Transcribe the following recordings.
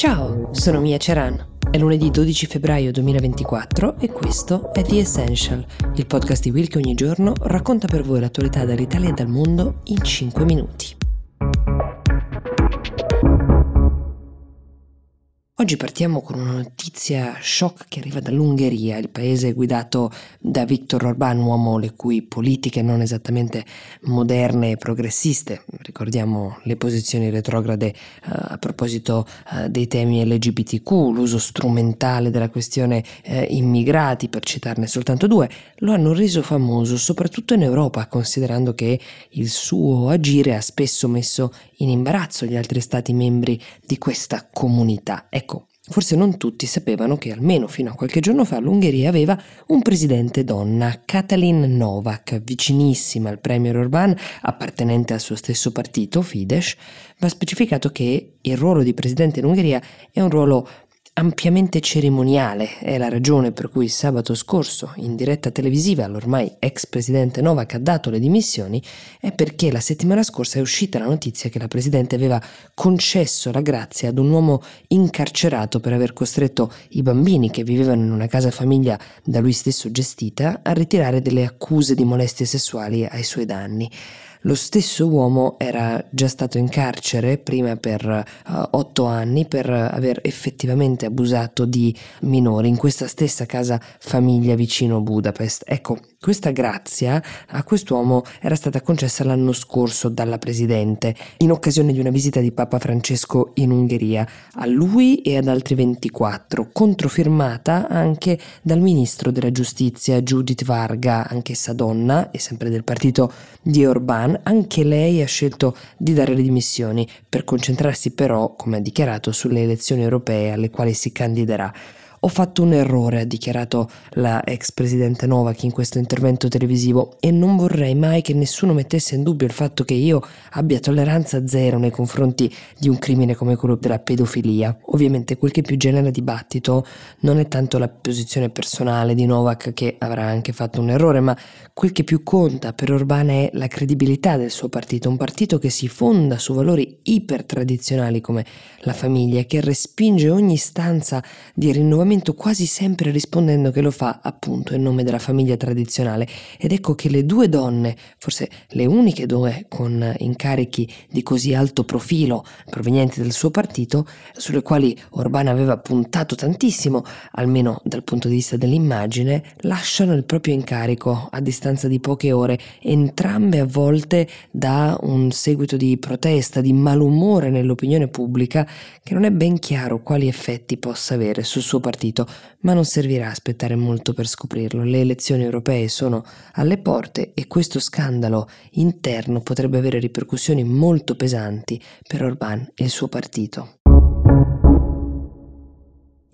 Ciao, sono Mia Ceran. È lunedì 12 febbraio 2024 e questo è The Essential, il podcast di Will che ogni giorno racconta per voi l'attualità dall'Italia e dal mondo in 5 minuti. Oggi partiamo con una notizia shock che arriva dall'Ungheria, il paese guidato da Viktor Orbán, uomo le cui politiche non esattamente moderne e progressiste, ricordiamo le posizioni retrograde uh, a proposito uh, dei temi LGBTQ, l'uso strumentale della questione uh, immigrati, per citarne soltanto due, lo hanno reso famoso soprattutto in Europa, considerando che il suo agire ha spesso messo in imbarazzo gli altri stati membri di questa comunità. Ecco, Forse non tutti sapevano che almeno fino a qualche giorno fa l'Ungheria aveva un presidente donna, Katalin Novak, vicinissima al premier Orbán, appartenente al suo stesso partito, Fidesz. Va specificato che il ruolo di presidente in Ungheria è un ruolo ampiamente cerimoniale. È la ragione per cui sabato scorso, in diretta televisiva, l'ormai ex presidente Novak ha dato le dimissioni, è perché la settimana scorsa è uscita la notizia che la presidente aveva concesso la grazia ad un uomo incarcerato per aver costretto i bambini che vivevano in una casa famiglia da lui stesso gestita a ritirare delle accuse di molestie sessuali ai suoi danni. Lo stesso uomo era già stato in carcere prima per uh, otto anni per aver effettivamente abusato di minori in questa stessa casa famiglia vicino Budapest. Ecco, questa grazia a quest'uomo era stata concessa l'anno scorso dalla Presidente in occasione di una visita di Papa Francesco in Ungheria, a lui e ad altri 24, controfirmata anche dal Ministro della Giustizia Judith Varga, anch'essa donna e sempre del partito di Orbán anche lei ha scelto di dare le dimissioni per concentrarsi però, come ha dichiarato, sulle elezioni europee alle quali si candiderà. Ho fatto un errore, ha dichiarato la ex presidente Novak in questo intervento televisivo, e non vorrei mai che nessuno mettesse in dubbio il fatto che io abbia tolleranza zero nei confronti di un crimine come quello della pedofilia. Ovviamente quel che più genera dibattito non è tanto la posizione personale di Novak che avrà anche fatto un errore, ma quel che più conta per Orbán è la credibilità del suo partito, un partito che si fonda su valori ipertradizionali come la famiglia, che respinge ogni istanza di rinnovamento ragionamento quasi sempre rispondendo che lo fa appunto in nome della famiglia tradizionale. Ed ecco che le due donne, forse le uniche due con incarichi di così alto profilo provenienti dal suo partito, sulle quali Orbán aveva puntato tantissimo, almeno dal punto di vista dell'immagine, lasciano il proprio incarico a distanza di poche ore, entrambe avvolte da un seguito di protesta, di malumore nell'opinione pubblica che non è ben chiaro quali effetti possa avere sul suo partito partito, ma non servirà aspettare molto per scoprirlo. Le elezioni europee sono alle porte e questo scandalo interno potrebbe avere ripercussioni molto pesanti per Orbán e il suo partito.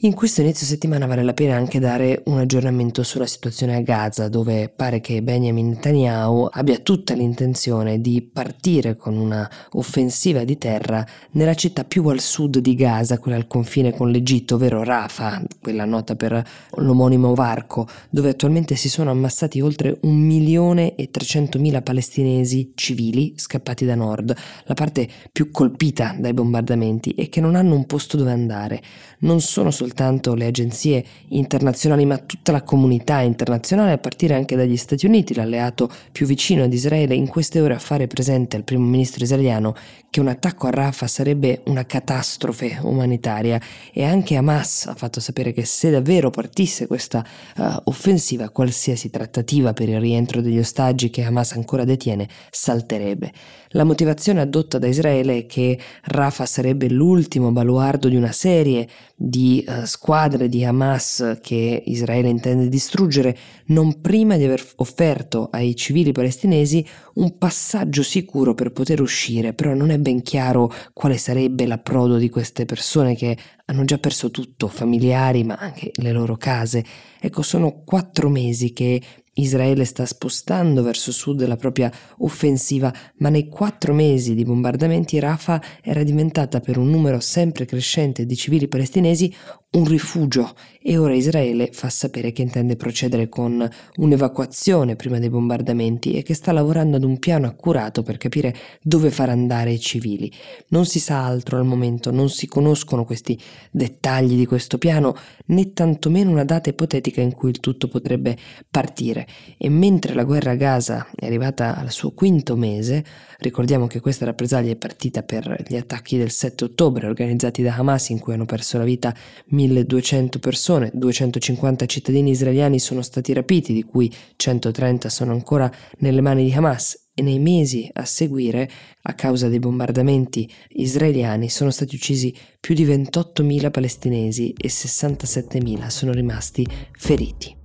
In questo inizio settimana vale la pena anche dare un aggiornamento sulla situazione a Gaza, dove pare che Benjamin Netanyahu abbia tutta l'intenzione di partire con una offensiva di terra nella città più al sud di Gaza, quella al confine con l'Egitto, ovvero Rafah, quella nota per l'omonimo varco, dove attualmente si sono ammassati oltre un milione e trecentomila palestinesi civili scappati da nord, la parte più colpita dai bombardamenti e che non hanno un posto dove andare. Non sono soltanto le agenzie internazionali, ma tutta la comunità internazionale, a partire anche dagli Stati Uniti, l'alleato più vicino ad Israele, in queste ore a fare presente al primo ministro israeliano che un attacco a Rafah sarebbe una catastrofe umanitaria e anche Hamas ha fatto sapere che se davvero partisse questa uh, offensiva, qualsiasi trattativa per il rientro degli ostaggi che Hamas ancora detiene salterebbe. La motivazione addotta da Israele è che Rafah sarebbe l'ultimo baluardo di una serie di uh, squadre di Hamas che Israele intende distruggere non prima di aver offerto ai civili palestinesi un passaggio sicuro per poter uscire, però non è ben chiaro quale sarebbe l'approdo di queste persone che hanno già perso tutto, familiari ma anche le loro case. Ecco, sono quattro mesi che Israele sta spostando verso sud la propria offensiva, ma nei quattro mesi di bombardamenti Rafah era diventata per un numero sempre crescente di civili palestinesi un rifugio e ora Israele fa sapere che intende procedere con un'evacuazione prima dei bombardamenti e che sta lavorando ad un piano accurato per capire dove far andare i civili. Non si sa altro al momento, non si conoscono questi dettagli di questo piano né tantomeno una data ipotetica in cui il tutto potrebbe partire. E mentre la guerra a Gaza è arrivata al suo quinto mese, ricordiamo che questa rappresaglia è partita per gli attacchi del 7 ottobre organizzati da Hamas in cui hanno perso la vita 1200 persone, 250 cittadini israeliani sono stati rapiti, di cui 130 sono ancora nelle mani di Hamas e nei mesi a seguire, a causa dei bombardamenti israeliani, sono stati uccisi più di 28.000 palestinesi e 67.000 sono rimasti feriti.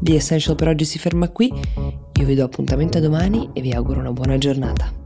The Essential per oggi si ferma qui, io vi do appuntamento a domani e vi auguro una buona giornata.